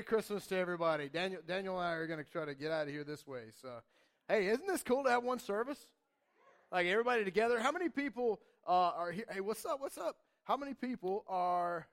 Merry Christmas to everybody. Daniel, Daniel and I are going to try to get out of here this way. So, hey, isn't this cool to have one service? Like everybody together. How many people uh, are here? Hey, what's up? What's up? How many people are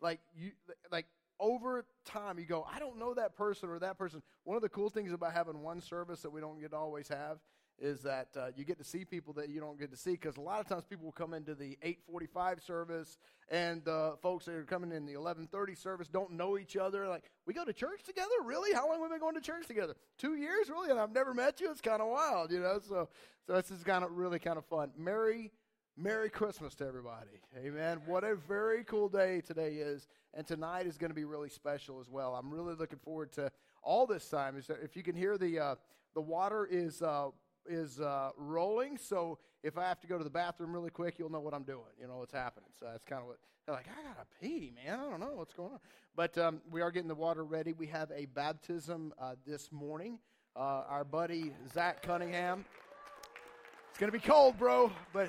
like you? Like over time, you go, I don't know that person or that person. One of the cool things about having one service that we don't get to always have is that uh, you get to see people that you don't get to see because a lot of times people will come into the 845 service and the folks that are coming in the 1130 service don't know each other. Like we go to church together? Really? How long have we been going to church together? Two years really? And i've never met you? It's kind of wild you know? So so this is kind of really kind of fun. Merry merry christmas to everybody. Amen. What a very cool day today is. And tonight is going to be really special as well. I'm really looking forward to all this time. Is if you can hear the uh, the water is uh, is uh, rolling. So if I have to go to the bathroom really quick, you'll know what I'm doing. You know what's happening. So that's kind of what they're like. I gotta pee, man. I don't know what's going on. But um, we are getting the water ready. We have a baptism uh, this morning. Uh, our buddy Zach Cunningham. It's gonna be cold, bro. But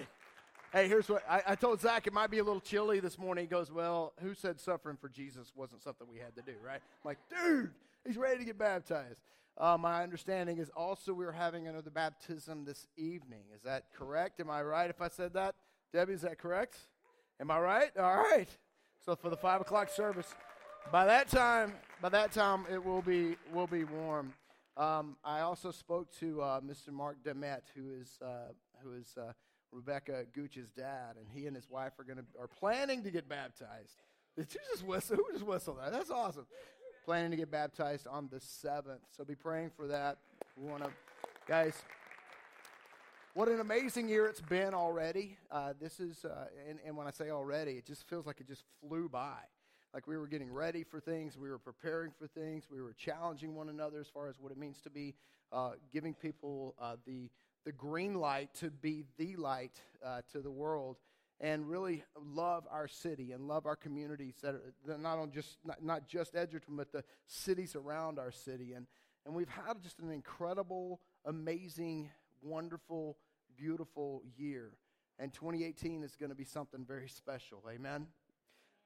hey, here's what I, I told Zach. It might be a little chilly this morning. He goes, "Well, who said suffering for Jesus wasn't something we had to do, right?" I'm like, dude, he's ready to get baptized. Uh, my understanding is also we're having another baptism this evening. Is that correct? Am I right if I said that? Debbie, is that correct? Am I right? All right. So for the five o'clock service, by that time, by that time it will be will be warm. Um, I also spoke to uh, Mr. Mark Demet, who is uh, who is uh, Rebecca Gooch's dad, and he and his wife are going to are planning to get baptized. Did you just whistle? Who just whistled that? That's awesome planning to get baptized on the 7th. So be praying for that. We want to, guys, what an amazing year it's been already. Uh, this is, uh, and, and when I say already, it just feels like it just flew by. Like we were getting ready for things, we were preparing for things, we were challenging one another as far as what it means to be, uh, giving people uh, the, the green light to be the light uh, to the world and really love our city and love our communities that are not on just not, not just Edgerton, but the cities around our city. And and we've had just an incredible, amazing, wonderful, beautiful year. And 2018 is going to be something very special. Amen.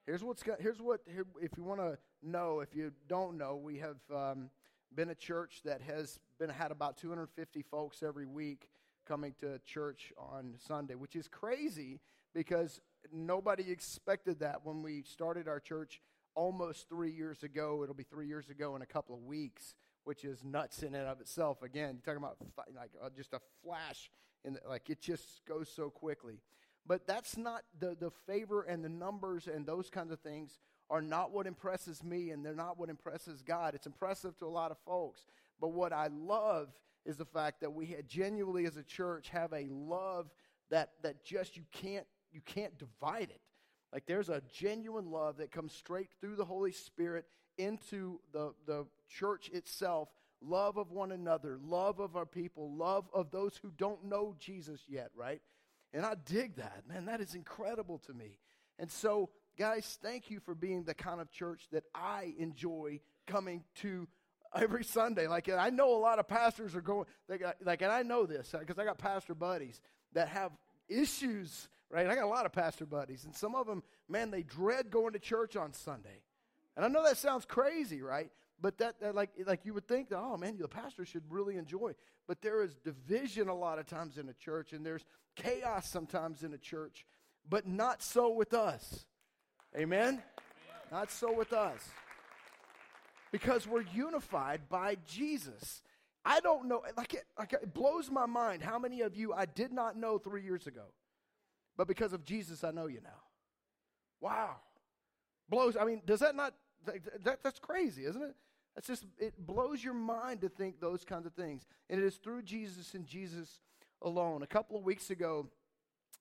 Here's what's got, here's what here, if you want to know, if you don't know, we have um, been a church that has been had about 250 folks every week coming to church on Sunday, which is crazy because nobody expected that when we started our church almost three years ago. It'll be three years ago in a couple of weeks, which is nuts in and of itself. Again, you're talking about like uh, just a flash, and like it just goes so quickly. But that's not the, the favor and the numbers and those kinds of things are not what impresses me and they're not what impresses God. It's impressive to a lot of folks. But what I love is the fact that we genuinely as a church have a love that, that just you can't you can't divide it. Like there's a genuine love that comes straight through the Holy Spirit into the, the church itself. Love of one another, love of our people, love of those who don't know Jesus yet, right? And I dig that. Man, that is incredible to me. And so, guys, thank you for being the kind of church that I enjoy coming to every Sunday. Like, I know a lot of pastors are going, they got, like, and I know this because I got pastor buddies that have issues right? I got a lot of pastor buddies, and some of them, man, they dread going to church on Sunday. And I know that sounds crazy, right? But that, that like, like you would think, that, oh man, the pastor should really enjoy. But there is division a lot of times in a church, and there's chaos sometimes in a church, but not so with us. Amen? Amen. Not so with us. Because we're unified by Jesus. I don't know, like it, like it blows my mind how many of you I did not know three years ago. But because of Jesus, I know you now. Wow. Blows, I mean, does that not, that, that's crazy, isn't it? That's just, it blows your mind to think those kinds of things. And it is through Jesus and Jesus alone. A couple of weeks ago,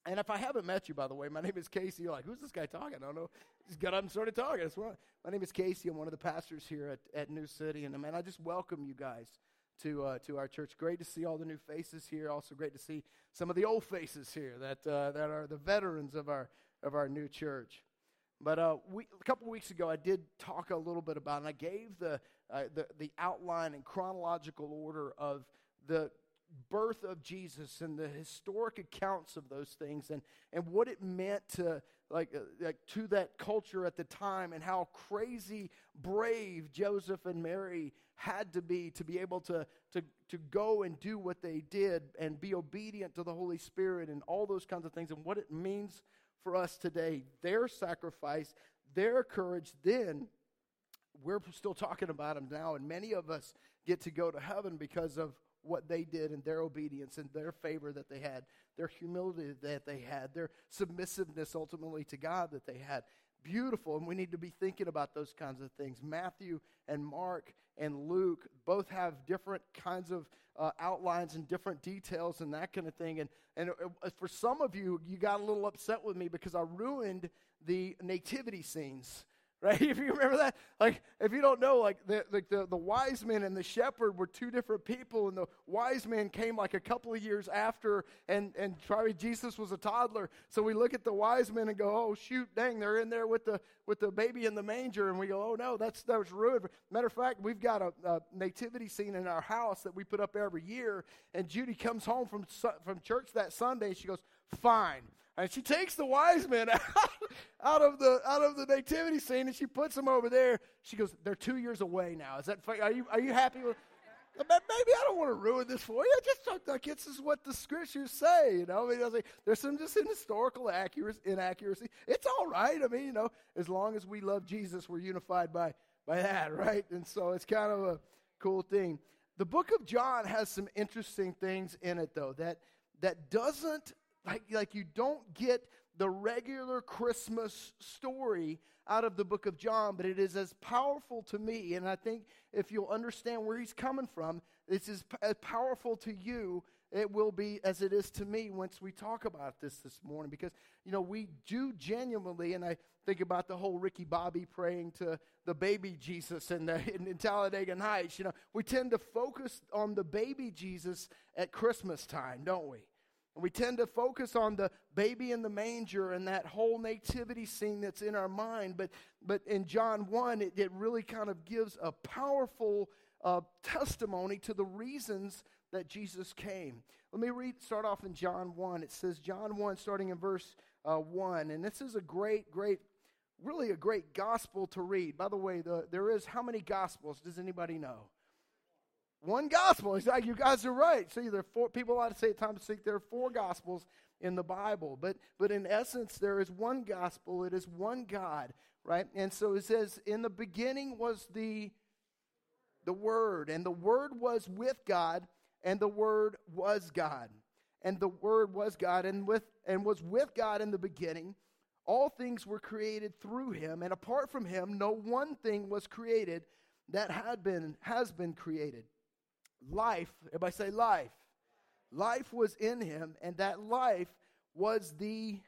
and if I haven't met you, by the way, my name is Casey. You're like, who's this guy talking? I don't know. He's got up and started talking. My name is Casey. I'm one of the pastors here at, at New City. And man, I just welcome you guys to, uh, to our church. Great to see all the new faces here. Also, great to see some of the old faces here that, uh, that are the veterans of our, of our new church. But uh, we, a couple weeks ago, I did talk a little bit about, and I gave the, uh, the, the outline and chronological order of the birth of Jesus and the historic accounts of those things and, and what it meant to like, uh, like to that culture at the time and how crazy brave Joseph and Mary had to be to be able to, to, to go and do what they did and be obedient to the Holy Spirit and all those kinds of things and what it means for us today. Their sacrifice, their courage then, we're still talking about them now, and many of us get to go to heaven because of what they did and their obedience and their favor that they had, their humility that they had, their submissiveness ultimately to God that they had. Beautiful, and we need to be thinking about those kinds of things. Matthew and Mark and Luke both have different kinds of uh, outlines and different details and that kind of thing. And, and uh, for some of you, you got a little upset with me because I ruined the nativity scenes right? If you remember that, like if you don't know, like the, the, the, the, wise men and the shepherd were two different people, and the wise man came like a couple of years after, and and probably Jesus was a toddler. So we look at the wise men and go, oh shoot, dang, they're in there with the with the baby in the manger, and we go, oh no, that's that was ruined. Matter of fact, we've got a, a nativity scene in our house that we put up every year, and Judy comes home from from church that Sunday, and she goes, fine. And she takes the wise men out, out of the out of the nativity scene and she puts them over there. She goes, "They're two years away now. Is that are you are you happy with?" Maybe I don't want to ruin this for you. I just like this is what the scriptures say. You know, I mean, I like, there's some just historical accuracy, inaccuracy. It's all right. I mean, you know, as long as we love Jesus, we're unified by by that, right? And so it's kind of a cool thing. The book of John has some interesting things in it, though that that doesn't like, like you don't get the regular Christmas story out of the book of John, but it is as powerful to me. And I think if you'll understand where he's coming from, it's as, as powerful to you it will be as it is to me once we talk about this this morning because you know we do genuinely and i think about the whole ricky bobby praying to the baby jesus in, the, in, in talladega nights you know we tend to focus on the baby jesus at christmas time don't we and we tend to focus on the baby in the manger and that whole nativity scene that's in our mind. But, but in John 1, it, it really kind of gives a powerful uh, testimony to the reasons that Jesus came. Let me read, start off in John 1. It says, John 1, starting in verse uh, 1. And this is a great, great, really a great gospel to read. By the way, the, there is how many gospels? Does anybody know? One gospel. He's like, you guys are right. See, there are four people like to say at times think there are four gospels in the Bible. But but in essence, there is one gospel. It is one God, right? And so it says, in the beginning was the the Word, and the Word was with God, and the Word was God. And the Word was God, and with and was with God in the beginning. All things were created through him, and apart from him, no one thing was created that had been has been created life, everybody say life. Life was in him, and that life was the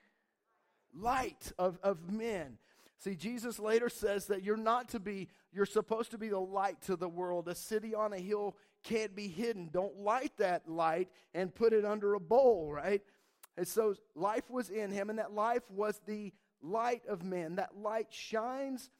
light of, of men. See, Jesus later says that you're not to be, you're supposed to be the light to the world. A city on a hill can't be hidden. Don't light that light and put it under a bowl, right? And so life was in him, and that life was the light of men. That light shines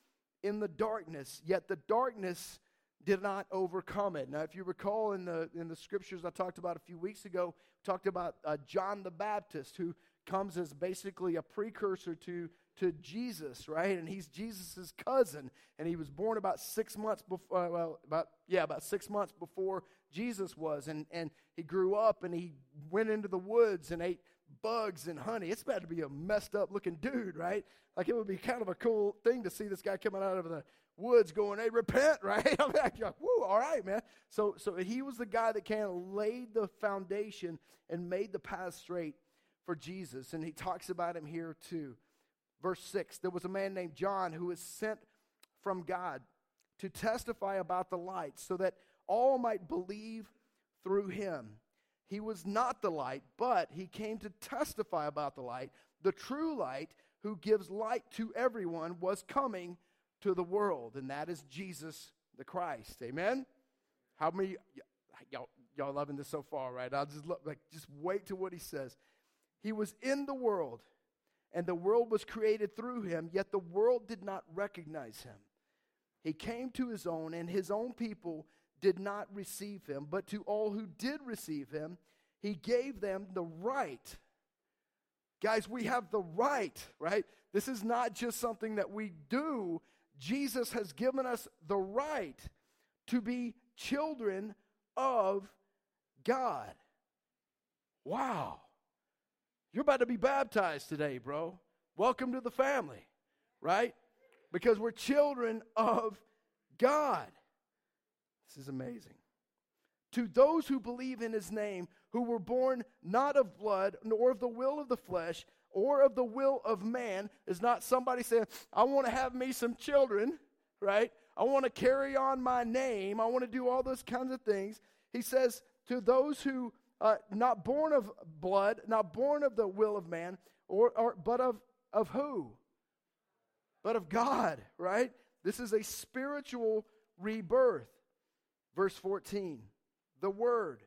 in the darkness, yet the darkness did not overcome it. Now, if you recall in the, in the scriptures I talked about a few weeks ago, talked about uh, John the Baptist, who comes as basically a precursor to, to Jesus, right? And he's Jesus' cousin, and he was born about six months before, uh, well, about, yeah, about six months before Jesus was. And, and he grew up and he went into the woods and ate bugs and honey. It's about to be a messed up looking dude, right? Like it would be kind of a cool thing to see this guy coming out of the woods going, hey, repent, right? I'm like, woo, all right, man. So, so he was the guy that kind of laid the foundation and made the path straight for Jesus. And he talks about him here too. Verse 6 there was a man named John who was sent from God to testify about the light so that all might believe through him. He was not the light, but he came to testify about the light. The true light, who gives light to everyone, was coming to the world, and that is Jesus the Christ. Amen? How many y'all, y'all loving this so far, right? I'll just look, like just wait to what he says. He was in the world, and the world was created through him, yet the world did not recognize him. He came to his own, and his own people did not receive him, but to all who did receive him, he gave them the right Guys, we have the right, right? This is not just something that we do. Jesus has given us the right to be children of God. Wow. You're about to be baptized today, bro. Welcome to the family, right? Because we're children of God. This is amazing. To those who believe in his name, who were born not of blood, nor of the will of the flesh, or of the will of man, is not somebody saying, I want to have me some children, right? I want to carry on my name. I want to do all those kinds of things. He says, to those who uh, not born of blood, not born of the will of man, or, or but of, of who? But of God, right? This is a spiritual rebirth. Verse 14, the Word.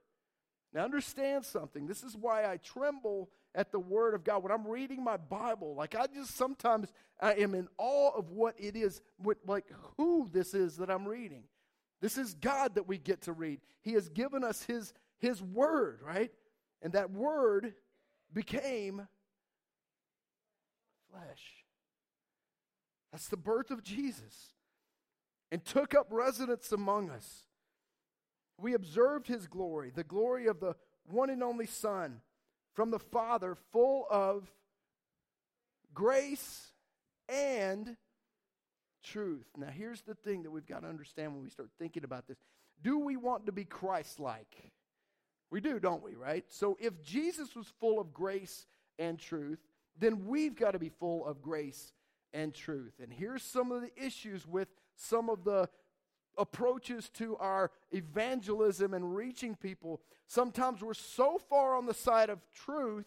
Now, understand something. This is why I tremble at the Word of God. When I'm reading my Bible, like I just sometimes I am in awe of what it is, what, like who this is that I'm reading. This is God that we get to read. He has given us His, His Word, right? And that Word became flesh. That's the birth of Jesus. And took up residence among us. We observed his glory, the glory of the one and only Son from the Father, full of grace and truth. Now, here's the thing that we've got to understand when we start thinking about this. Do we want to be Christ like? We do, don't we, right? So, if Jesus was full of grace and truth, then we've got to be full of grace and truth. And here's some of the issues with some of the approaches to our evangelism and reaching people. Sometimes we're so far on the side of truth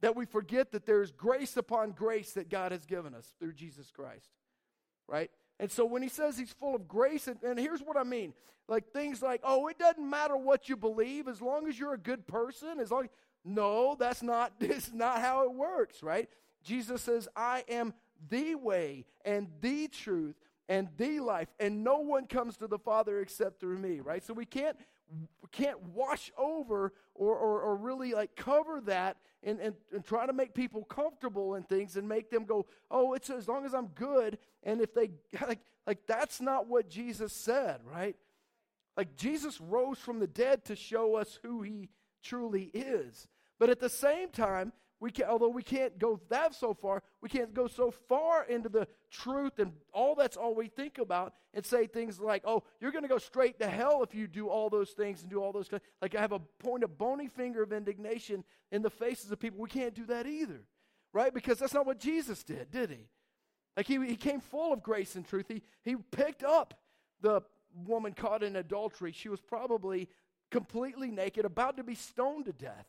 that we forget that there's grace upon grace that God has given us through Jesus Christ. Right? And so when he says he's full of grace, and, and here's what I mean like things like, oh, it doesn't matter what you believe as long as you're a good person, as long no, that's not this not how it works, right? Jesus says, I am the way and the truth and the life, and no one comes to the Father except through me, right? So we can't can't wash over or, or, or really like cover that and, and, and try to make people comfortable and things and make them go, oh, it's as long as I'm good. And if they like like that's not what Jesus said, right? Like Jesus rose from the dead to show us who he truly is. But at the same time, we can, although we can't go that so far, we can't go so far into the truth and all that's all we think about and say things like, oh, you're going to go straight to hell if you do all those things and do all those. Like I have a point a bony finger of indignation in the faces of people. We can't do that either, right? Because that's not what Jesus did, did he? Like he, he came full of grace and truth. He, he picked up the woman caught in adultery. She was probably completely naked, about to be stoned to death.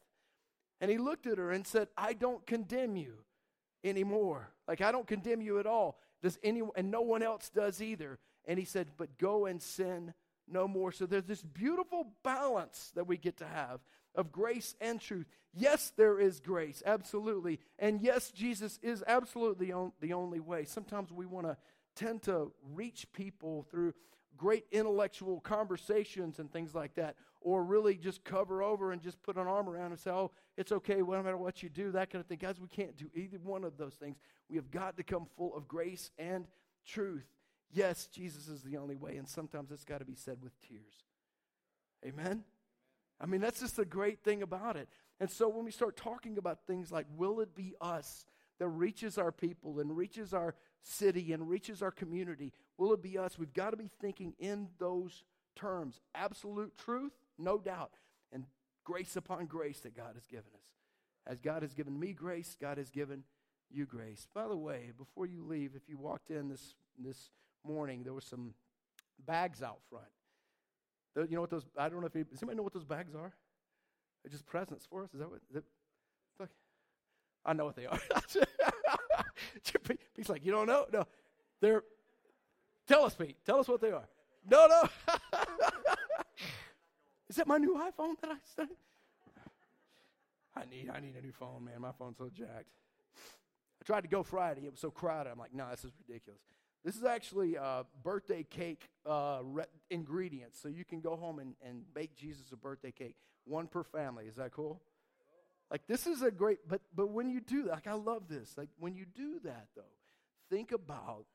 And he looked at her and said, I don't condemn you anymore. Like, I don't condemn you at all. Does anyone, and no one else does either. And he said, But go and sin no more. So there's this beautiful balance that we get to have of grace and truth. Yes, there is grace, absolutely. And yes, Jesus is absolutely on, the only way. Sometimes we want to tend to reach people through great intellectual conversations and things like that, or really just cover over and just put an arm around and say, oh, it's okay, no matter what you do, that kind of thing. Guys, we can't do either one of those things. We have got to come full of grace and truth. Yes, Jesus is the only way, and sometimes it's got to be said with tears. Amen? I mean, that's just the great thing about it. And so when we start talking about things like, will it be us that reaches our people and reaches our city and reaches our community, will it be us? We've got to be thinking in those terms. Absolute truth, no doubt, and grace upon grace that God has given us. As God has given me grace, God has given you grace. By the way, before you leave, if you walked in this, this morning, there were some bags out front. You know what those, I don't know if you, does anybody know what those bags are? They're just presents for us. Is that what, is it, I know what they are. He's like, you don't know? No. They're, tell us, Pete. Tell us what they are. No, no. Is that my new iPhone that I said? I need, I need a new phone, man. My phone's so jacked. I tried to go Friday. It was so crowded. I'm like, no, nah, this is ridiculous. This is actually uh, birthday cake uh, re- ingredients. So you can go home and, and bake Jesus a birthday cake. One per family. Is that cool? Like this is a great, but but when you do that, like I love this. Like when you do that though, think about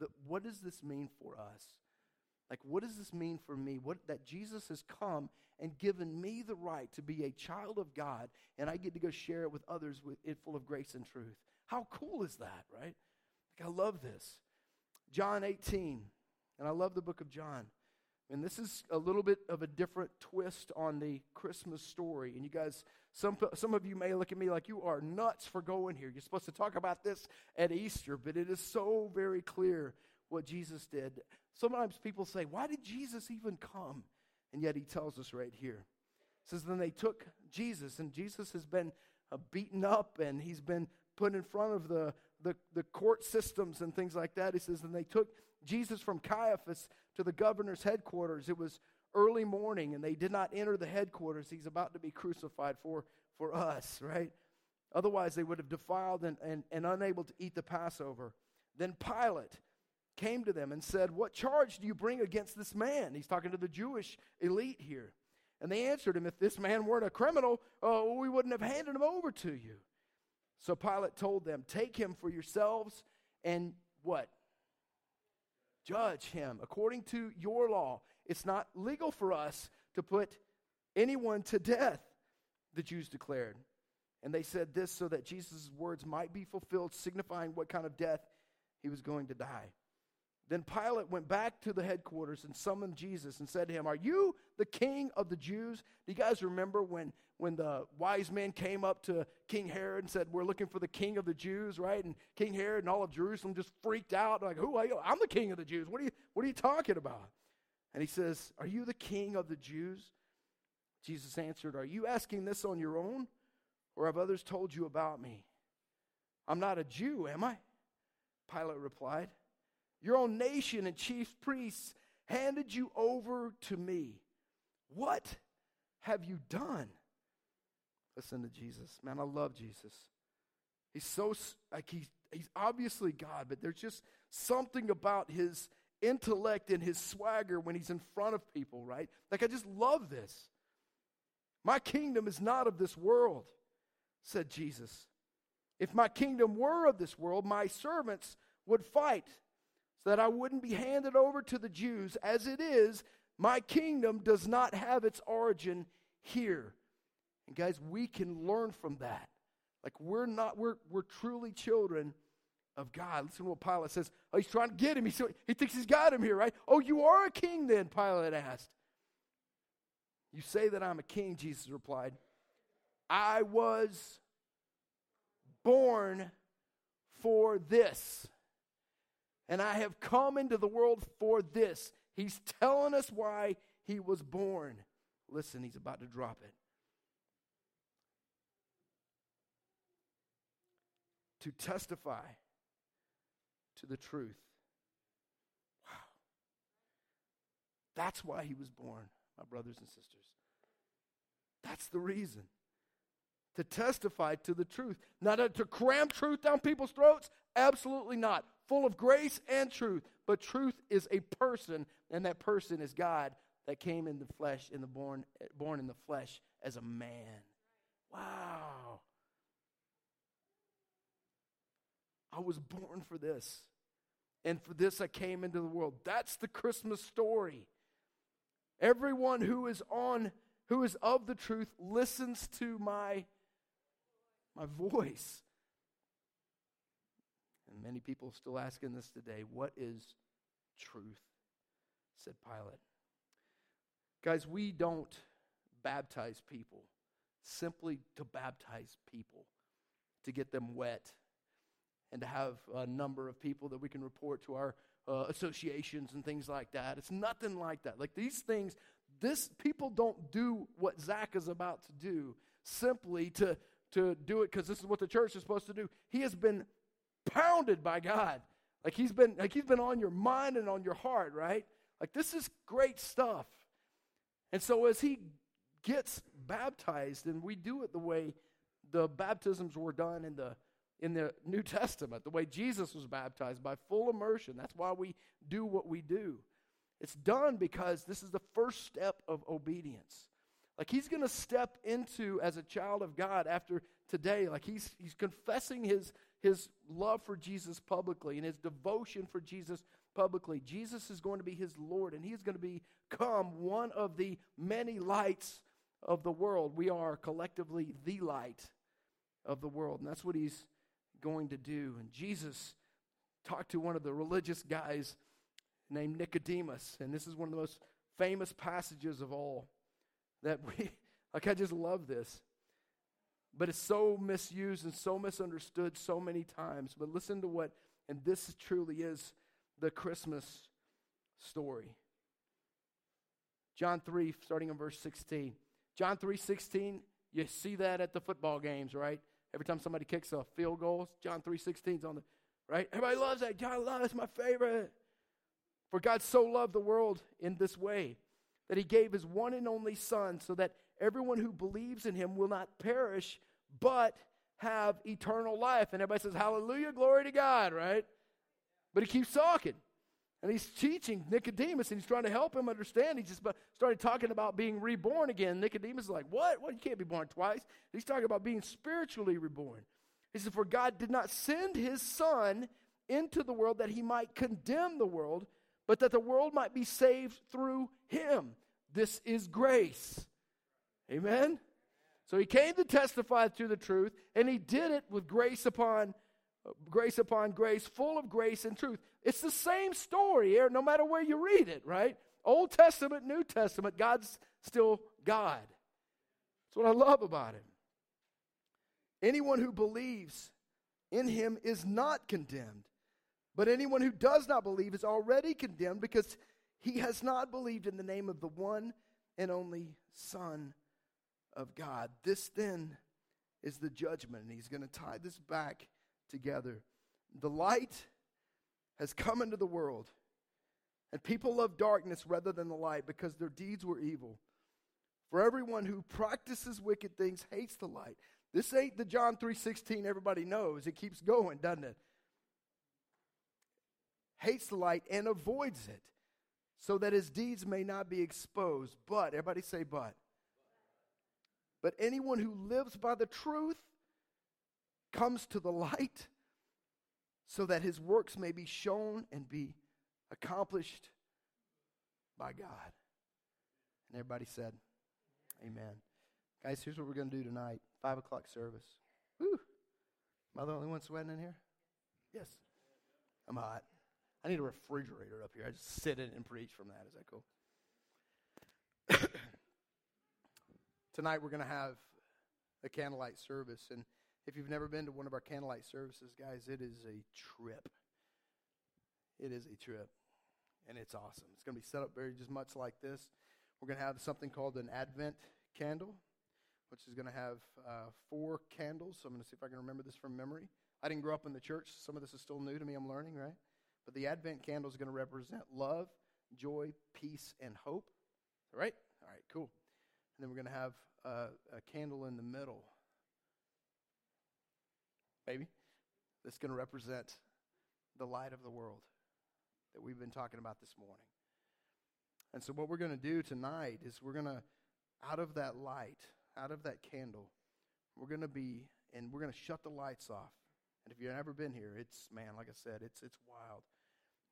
the, what does this mean for us? Like what does this mean for me? What that Jesus has come and given me the right to be a child of God, and I get to go share it with others with it full of grace and truth. How cool is that, right? Like I love this. John 18, and I love the book of John. And this is a little bit of a different twist on the Christmas story. And you guys, some, some of you may look at me like you are nuts for going here. You're supposed to talk about this at Easter, but it is so very clear what Jesus did. Sometimes people say, Why did Jesus even come? And yet he tells us right here. It says, Then they took Jesus, and Jesus has been uh, beaten up and he's been put in front of the, the, the court systems and things like that. He says, And they took Jesus from Caiaphas to the governor's headquarters. It was early morning, and they did not enter the headquarters. He's about to be crucified for, for us, right? Otherwise, they would have defiled and, and, and unable to eat the Passover. Then Pilate came to them and said, What charge do you bring against this man? He's talking to the Jewish elite here. And they answered him, If this man weren't a criminal, uh, we wouldn't have handed him over to you. So Pilate told them, Take him for yourselves and what? Judge him according to your law. It's not legal for us to put anyone to death, the Jews declared. And they said this so that Jesus' words might be fulfilled, signifying what kind of death he was going to die. Then Pilate went back to the headquarters and summoned Jesus and said to him, Are you the king of the Jews? Do you guys remember when, when the wise men came up to King Herod and said, We're looking for the king of the Jews, right? And King Herod and all of Jerusalem just freaked out, like, Who are you? I'm the king of the Jews. What are you, what are you talking about? And he says, Are you the king of the Jews? Jesus answered, Are you asking this on your own, or have others told you about me? I'm not a Jew, am I? Pilate replied. Your own nation and chief priests handed you over to me. What have you done? Listen to Jesus. Man, I love Jesus. He's so, like, he's, he's obviously God, but there's just something about his intellect and his swagger when he's in front of people, right? Like, I just love this. My kingdom is not of this world, said Jesus. If my kingdom were of this world, my servants would fight so that I wouldn't be handed over to the Jews. As it is, my kingdom does not have its origin here. And guys, we can learn from that. Like we're not, we're, we're truly children of God. Listen to what Pilate says. Oh, he's trying to get him. He, he thinks he's got him here, right? Oh, you are a king then, Pilate asked. You say that I'm a king, Jesus replied. I was born for this and I have come into the world for this. He's telling us why he was born. Listen, he's about to drop it. To testify to the truth. Wow. That's why he was born, my brothers and sisters. That's the reason. To testify to the truth. Not to cram truth down people's throats. Absolutely not full of grace and truth. But truth is a person, and that person is God that came in the flesh, in the born, born in the flesh as a man. Wow. I was born for this. And for this I came into the world. That's the Christmas story. Everyone who is on who is of the truth listens to my my voice. And many people still asking this today what is truth? said Pilate. Guys, we don't baptize people simply to baptize people, to get them wet, and to have a number of people that we can report to our uh, associations and things like that. It's nothing like that. Like these things, this people don't do what Zach is about to do simply to to do it because this is what the church is supposed to do. He has been pounded by God. Like he's been like he's been on your mind and on your heart, right? Like this is great stuff. And so as he gets baptized and we do it the way the baptisms were done in the in the New Testament, the way Jesus was baptized by full immersion. That's why we do what we do. It's done because this is the first step of obedience. Like he's going to step into as a child of God after today. Like he's, he's confessing his, his love for Jesus publicly and his devotion for Jesus publicly. Jesus is going to be his Lord, and he's going to become one of the many lights of the world. We are collectively the light of the world, and that's what he's going to do. And Jesus talked to one of the religious guys named Nicodemus, and this is one of the most famous passages of all that we, like, I just love this. But it's so misused and so misunderstood so many times. But listen to what, and this truly is the Christmas story. John 3, starting in verse 16. John 3 16, you see that at the football games, right? Every time somebody kicks a field goal, John 3 16 is on the right? Everybody loves that. John loves it's my favorite. For God so loved the world in this way that he gave his one and only Son so that everyone who believes in him will not perish but have eternal life. And everybody says, Hallelujah, glory to God, right? But he keeps talking. And he's teaching Nicodemus and he's trying to help him understand. He just started talking about being reborn again. Nicodemus is like, What? What? You can't be born twice. He's talking about being spiritually reborn. He said, For God did not send his Son into the world that he might condemn the world, but that the world might be saved through him. This is grace. Amen? So he came to testify to the truth, and he did it with grace upon grace upon grace, full of grace and truth. It's the same story here, no matter where you read it, right? Old Testament, New Testament, God's still God. That's what I love about him. Anyone who believes in him is not condemned, but anyone who does not believe is already condemned because he has not believed in the name of the one and only Son of God. This then is the judgment, and he's going to tie this back together. The light has come into the world, and people love darkness rather than the light because their deeds were evil. For everyone who practices wicked things hates the light. This ain't the John 3:16 everybody knows. It keeps going, doesn't it? Hates the light and avoids it so that his deeds may not be exposed. But everybody say but. But anyone who lives by the truth comes to the light so that his works may be shown and be accomplished by God. And everybody said, Amen. Guys, here's what we're going to do tonight. Five o'clock service. Woo! Am I the only one sweating in here? Yes. I'm hot. I need a refrigerator up here. I just sit in and preach from that. Is that cool? tonight we're going to have a candlelight service. And if you've never been to one of our candlelight services, guys, it is a trip. It is a trip. And it's awesome. It's going to be set up very just much like this. We're going to have something called an Advent candle, which is going to have uh, four candles. So I'm going to see if I can remember this from memory. I didn't grow up in the church. Some of this is still new to me. I'm learning, right? But the Advent candle is going to represent love, joy, peace, and hope. All right? All right, cool. And then we're going to have uh, a candle in the middle. Maybe. That's going to represent the light of the world that we've been talking about this morning. And so, what we're going to do tonight is we're going to, out of that light, out of that candle, we're going to be, and we're going to shut the lights off. And if you've never been here, it's, man, like I said, it's, it's wild.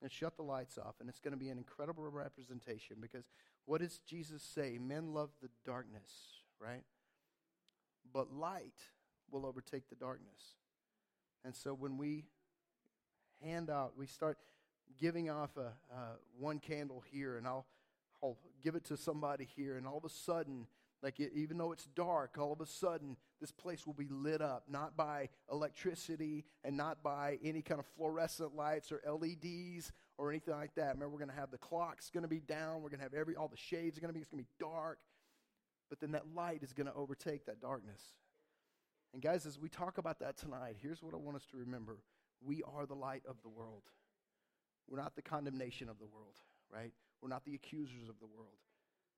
And shut the lights off, and it's going to be an incredible representation because what does Jesus say? Men love the darkness, right? But light will overtake the darkness. And so when we hand out, we start giving off a, one candle here, and I'll, I'll give it to somebody here, and all of a sudden, like it, even though it's dark, all of a sudden this place will be lit up, not by electricity and not by any kind of fluorescent lights or LEDs or anything like that. Remember, we're going to have the clocks going to be down. We're going to have every all the shades are going to be. It's going to be dark, but then that light is going to overtake that darkness. And guys, as we talk about that tonight, here's what I want us to remember: we are the light of the world. We're not the condemnation of the world, right? We're not the accusers of the world.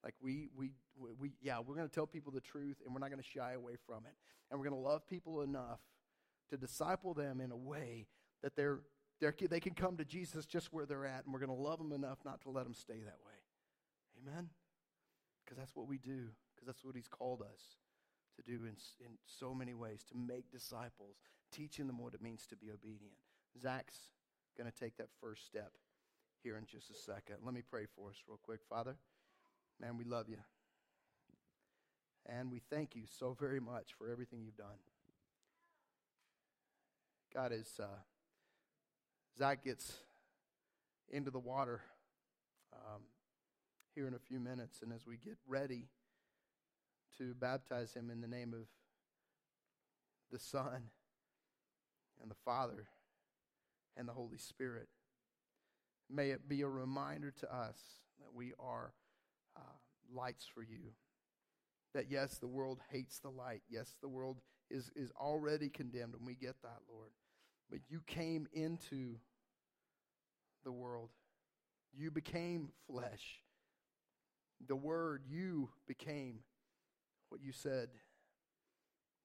Like we, we, we, yeah, we're going to tell people the truth, and we're not going to shy away from it. And we're going to love people enough to disciple them in a way that they're they're, they can come to Jesus just where they're at, and we're going to love them enough not to let them stay that way. Amen? Because that's what we do. because that's what He's called us to do in, in so many ways to make disciples, teaching them what it means to be obedient. Zach's going to take that first step here in just a second. Let me pray for us real quick. Father, man, we love you. And we thank you so very much for everything you've done. God, as uh, Zach gets into the water um, here in a few minutes, and as we get ready to baptize him in the name of the Son and the Father and the Holy Spirit, may it be a reminder to us that we are uh, lights for you. That yes, the world hates the light. Yes, the world is, is already condemned, and we get that, Lord. But you came into the world. You became flesh. The Word, you became what you said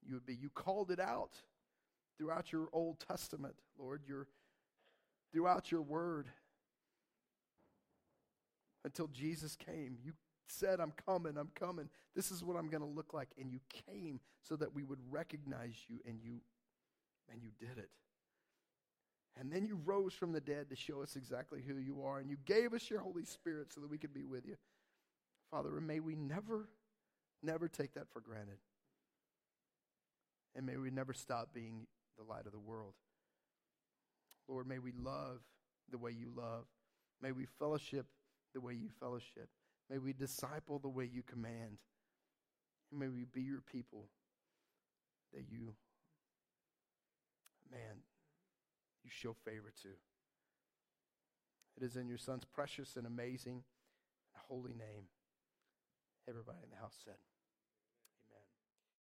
you would be. You called it out throughout your Old Testament, Lord, your, throughout your Word until Jesus came. You said, I'm coming, I'm coming. This is what I'm going to look like. And you came so that we would recognize you, and you, and you did it. And then you rose from the dead to show us exactly who you are. And you gave us your Holy Spirit so that we could be with you. Father, and may we never, never take that for granted. And may we never stop being the light of the world. Lord, may we love the way you love. May we fellowship the way you fellowship. May we disciple the way you command. And may we be your people that you, man, you show favor to. It is in your Son's precious and amazing and holy name. Everybody in the house said.